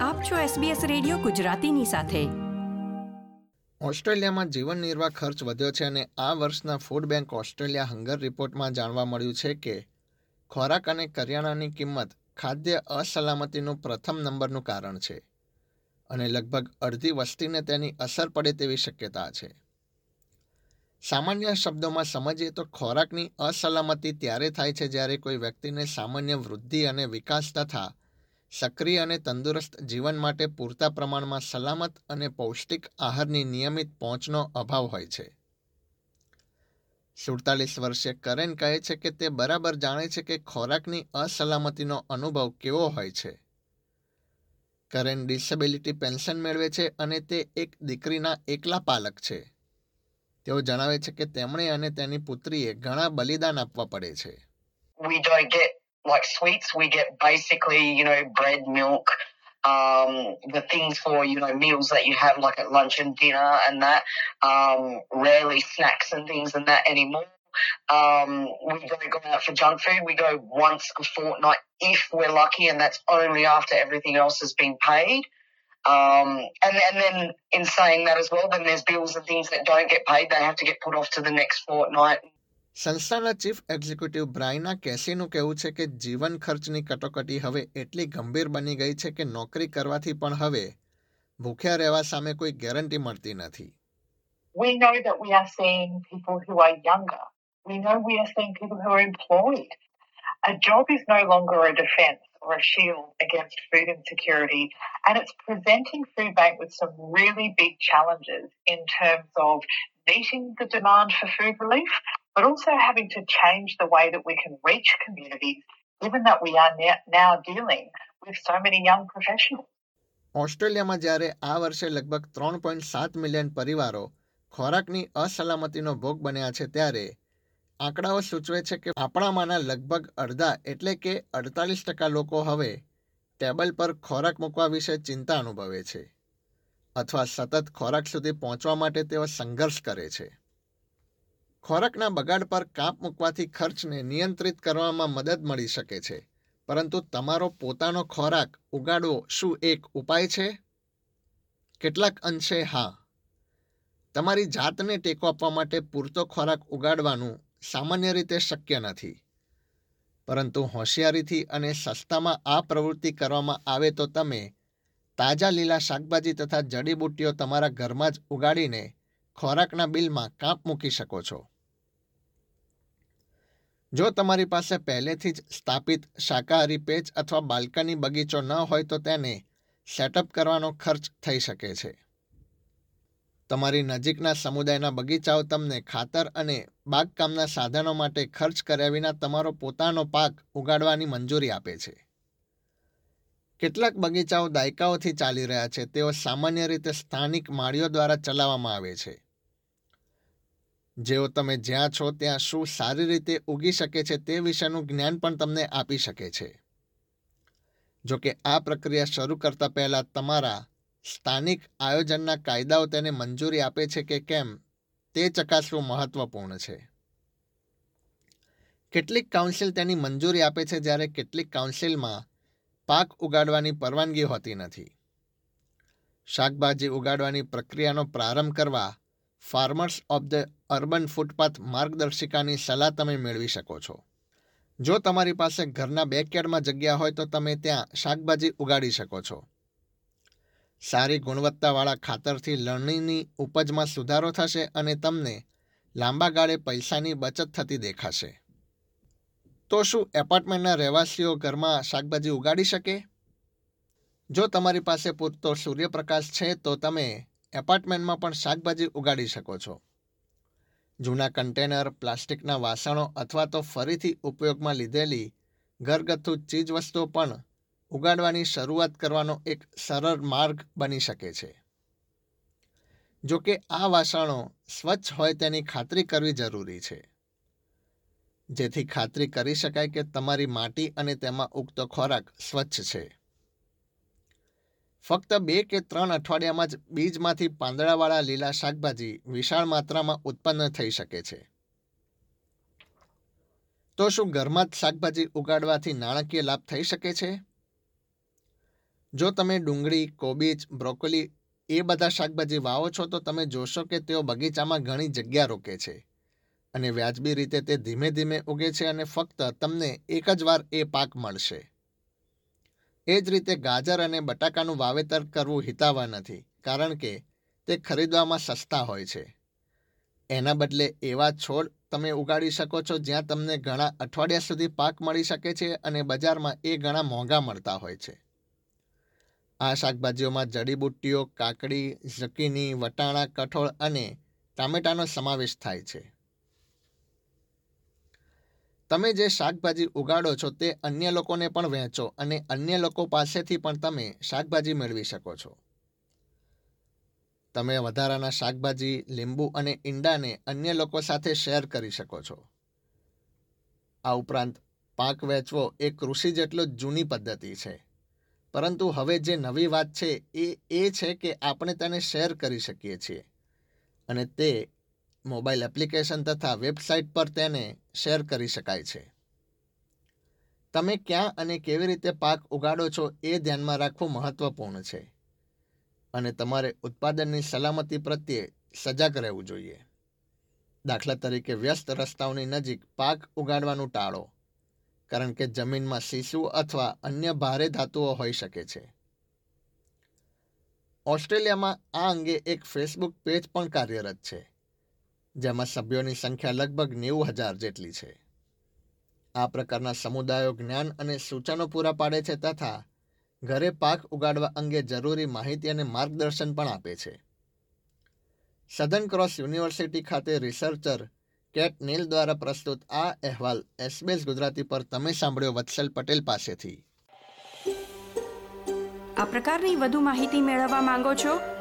આપ છો SBS radio ગુજરાતીની સાથે. ઓસ્ટ્રેલિયામાં જીવન નિર્વાહ ખર્ચ વધ્યો છે અને આ વર્ષના ફૂડ બેંક ઓસ્ટ્રેલિયા હંગર રિપોર્ટમાં જાણવા મળ્યું છે કે ખોરાક અને કરિયાણાની કિંમત ખાદ્ય અસલામતીનું પ્રથમ નંબરનું કારણ છે અને લગભગ અડધી વસ્તીને તેની અસર પડે તેવી શક્યતા છે. સામાન્ય શબ્દોમાં સમજીએ તો ખોરાકની અસલામતી ત્યારે થાય છે જ્યારે કોઈ વ્યક્તિને સામાન્ય વૃદ્ધિ અને વિકાસ તથા સક્રિય અને તંદુરસ્ત જીવન માટે પૂરતા પ્રમાણમાં સલામત અને પૌષ્ટિક આહારની નિયમિત પહોંચનો અભાવ હોય છે. સુડતાલીસ વર્ષે કરેન કહે છે કે તે બરાબર જાણે છે કે ખોરાકની અસલામતીનો અનુભવ કેવો હોય છે. કરેન ડિસેબિલિટી પેન્શન મેળવે છે અને તે એક દીકરીના એકલા પાલક છે. તેઓ જણાવે છે કે તેમણે અને તેની પુત્રીએ ઘણા બલિદાન આપવા પડે છે. We don't get like sweets. We get basically, you know, bread, milk, um, the things for, you know, meals that you have like at lunch and dinner and that. Um, rarely snacks and things and that anymore. Um, we don't go out for junk food. We go once a fortnight if we're lucky, and that's only after everything else has been paid. Um, and, and then in saying that as well, then there's bills and things that don't get paid. They have to get put off to the next fortnight. સંસ્થાના chief executive બ્રાયના કેસીનું કહેવું છે કે જીવન ખર્ચની કટોકટી હવે એટલી ગંભીર બની ગઈ છે કે નોકરી કરવાથી પણ હવે ભૂખ્યા રહેવા સામે કોઈ ગેરંટી મળતી નથી we know that we are seeing people who are younger. We know we are seeing people who are employed. A job is no longer a defense or a shield against food insecurity, and it's presenting Food Bank with some really big challenges in terms of meeting the demand for food relief, but also having to change the way that we can reach communities, given that we are now dealing with so many young professionals. ઓસ્ટ્રેલિયામાં જ્યારે આ વર્ષે લગભગ ત્રણ point સાત million પરિવારો ખોરાકની અસલામતીનો ભોગ બન્યા છે ત્યારે આંકડાઓ સૂચવે છે કે આપણામાંના લગભગ અડધા એટલે કે અડતાલીસ ટકા લોકો હવે ટેબલ પર ખોરાક મૂકવા વિશે ચિંતા અનુભવે છે અથવા સતત ખોરાક સુધી પહોંચવા માટે તેઓ સંઘર્ષ કરે છે ખોરાકના બગાડ પર કાપ મૂકવાથી ખર્ચને નિયંત્રિત કરવામાં મદદ મળી શકે છે. પરંતુ તમારો પોતાનો ખોરાક ઉગાડવો શું એક ઉપાય છે? કેટલાક અંશે હા. તમારી જાતને ટેકો આપવા માટે પૂરતો ખોરાક ઉગાડવાનું સામાન્ય રીતે શક્ય નથી. પરંતુ હોશિયારીથી અને સસ્તામાં આ પ્રવૃત્તિ કરવામાં આવે તો તમે તાજા લીલા શાકભાજી તથા જડીબુટ્ટીઓ તમારા ઘરમાં જ ઉગાડીને ખોરાકના બિલમાં કાપ મૂકી શકો છો. જો તમારી પાસે પહેલેથી જ સ્થાપિત શાકાહારી પેચ અથવા બાલ્કની બગીચો ન હોય તો તેને સેટઅપ કરવાનો ખર્ચ થઈ શકે છે. તમારી નજીકના સમુદાયના બગીચાઓ તમને ખાતર અને બાગકામના સાધનો માટે ખર્ચ કર્યા વિના તમારો પોતાનો પાક ઉગાડવાની મંજૂરી આપે છે. કેટલાક બગીચાઓ દાયકાઓથી ચાલી રહ્યા છે. તેઓ સામાન્ય રીતે સ્થાનિક માળીઓ દ્વારા ચલાવવામાં આવે છે. જેઓ તમે જ્યાં છો ત્યાં શું સારી રીતે ઉગી શકે છે તે વિશેનું જ્ઞાન પણ તમને આપી શકે છે. જો કે આ પ્રક્રિયા શરૂ કરતા પહેલાં તમારા સ્થાનિક આયોજનના કાયદાઓ તેને મંજૂરી આપે છે કે કેમ, તે ચકાસવું મહત્વપૂર્ણ છે. કેટલીક કાઉન્સિલ તેની મંજૂરી આપે છે જ્યારે કેટલીક કાઉન્સિલમાં પાક ઉગાડવાની પરવાનગી હોતી નથી. શાકભાજી ઉગાડવાની પ્રક્રિયાનો પ્રારંભ કરવા farmers of the urban footpath માર્ગદર્શિકાની સલાહ તમે મેળવી શકો છો. જો તમારી પાસે ઘરના બેકયાર્ડમાં જગ્યા હોય તો તમે ત્યાં શાકભાજી ઉગાડી શકો છો. સારી ગુણવત્તાવાળા ખાતરથી લણણીની ઉપજમાં સુધારો થશે અને તમને લાંબા ગાળે પૈસાની બચત થતી દેખાશે. તો શું એપાર્ટમેન્ટના રહેવાસીઓ ઘરમાં શાકભાજી ઉગાડી શકે? જો તમારી પાસે પૂરતો સૂર્યપ્રકાશ છે તો તમે એપાર્ટમેન્ટમાં પણ શાકભાજી ઉગાડી શકો છો. જૂના કન્ટેનર, પ્લાસ્ટિકના વાસણો અથવા તો ફરીથી ઉપયોગમાં લીધેલી ઘરગથ્થુ ચીજવસ્તુઓ પણ ઉગાડવાની શરૂઆત કરવાનો એક સરળ માર્ગ બની શકે છે. જો કે આ વાસણો સ્વચ્છ હોય તેની ખાતરી કરવી જરૂરી છે. જેથી ખાતરી કરી શકાય કે તમારી માટી અને તેમાં ઉગતો ખોરાક સ્વચ્છ છે. ફક્ત બે કે ત્રણ અઠવાડિયામાં જ બીજમાંથી પાંદડાવાળા લીલા શાકભાજી વિશાળ માત્રામાં ઉત્પન્ન થઈ શકે છે. તો શું ઘરમાં જ શાકભાજી ઉગાડવાથી નાણાકીય લાભ થઈ શકે છે? જો તમે ડુંગળી, કોબીજ, બ્રોકોલી એ બધા શાકભાજી વાવો છો તો તમે જોશો કે તેઓ બગીચામાં ઘણી જગ્યા રોકે છે અને વ્યાજબી રીતે તે ધીમે ધીમે ઉગે છે અને ફક્ત તમને એક જ વાર એ પાક મળશે. એ જ રીતે ગાજર અને બટાકાનું વાવેતર કરવું હિતાવહ નથી, કારણ કે તે ખરીદવામાં સસ્તા હોય છે. એના બદલે એવા છોડ તમે ઉગાડી શકો છો જ્યાં તમને ઘણા અઠવાડિયા સુધી પાક મળી શકે છે અને બજારમાં એ ઘણા મોંઘા મળતા હોય છે. આ શાકભાજીઓમાં જડીબુટ્ટીઓ, કાકડી, ઝકીની, વટાણા, કઠોળ અને ટામેટાનો સમાવેશ થાય છે. તમે જે શાકભાજી ઉગાડો છો તે અન્ય લોકોને પણ વહેંચો અને અન્ય લોકો પાસેથી પણ તમે શાકભાજી મેળવી શકો છો. તમે વધારાના શાકભાજી, લીંબુ અને ઈંડાને અન્ય લોકો સાથે શેર કરી શકો છો. આ ઉપરાંત પાક વેચવો એ કૃષિ જેટલો જૂની પદ્ધતિ છે. પરંતુ હવે જે નવી વાત છે એ એ છે કે આપણે તેને શેર કરી શકીએ છીએ અને તે મોબાઈલ એપ્લિકેશન તથા વેબસાઇટ પર તેને શેર કરી શકાય છે. તમે ક્યાં અને કેવી રીતે પાક ઉગાડો છો એ ધ્યાનમાં રાખવું મહત્વપૂર્ણ છે અને તમારે ઉત્પાદનની સલામતી પ્રત્યે સજાગ રહેવું જોઈએ. દાખલા તરીકે વ્યસ્ત રસ્તાઓની નજીક પાક ઉગાડવાનું ટાળો, કારણ કે જમીનમાં શીશુ અથવા અન્ય ભારે ધાતુઓ હોઈ શકે છે. ઓસ્ટ્રેલિયામાં આ અંગે એક ફેસબુક પેજ પણ કાર્યરત છે. જેમાં સભ્યોની સંખ્યા લગભગ નેવું હજાર જેટલી છે. આ પ્રકારના સમુદાયો જ્ઞાન અને સૂચનો પૂરા પાડે છે તથા ઘરે પાક ઉગાડવા અંગે જરૂરી માહિતી અને માર્ગદર્શન પણ આપે છે. સધન ક્રોસ યુનિવર્સિટી ખાતે રિસર્ચર કેટ નીલ દ્વારા પ્રસ્તુત આ અહેવાલ એસબીએસ ગુજરાતી પર તમે સાંભળ્યો વત્સલ પટેલ પાસેથી. આ પ્રકારની વધુ માહિતી મેળવવા માંગો છો?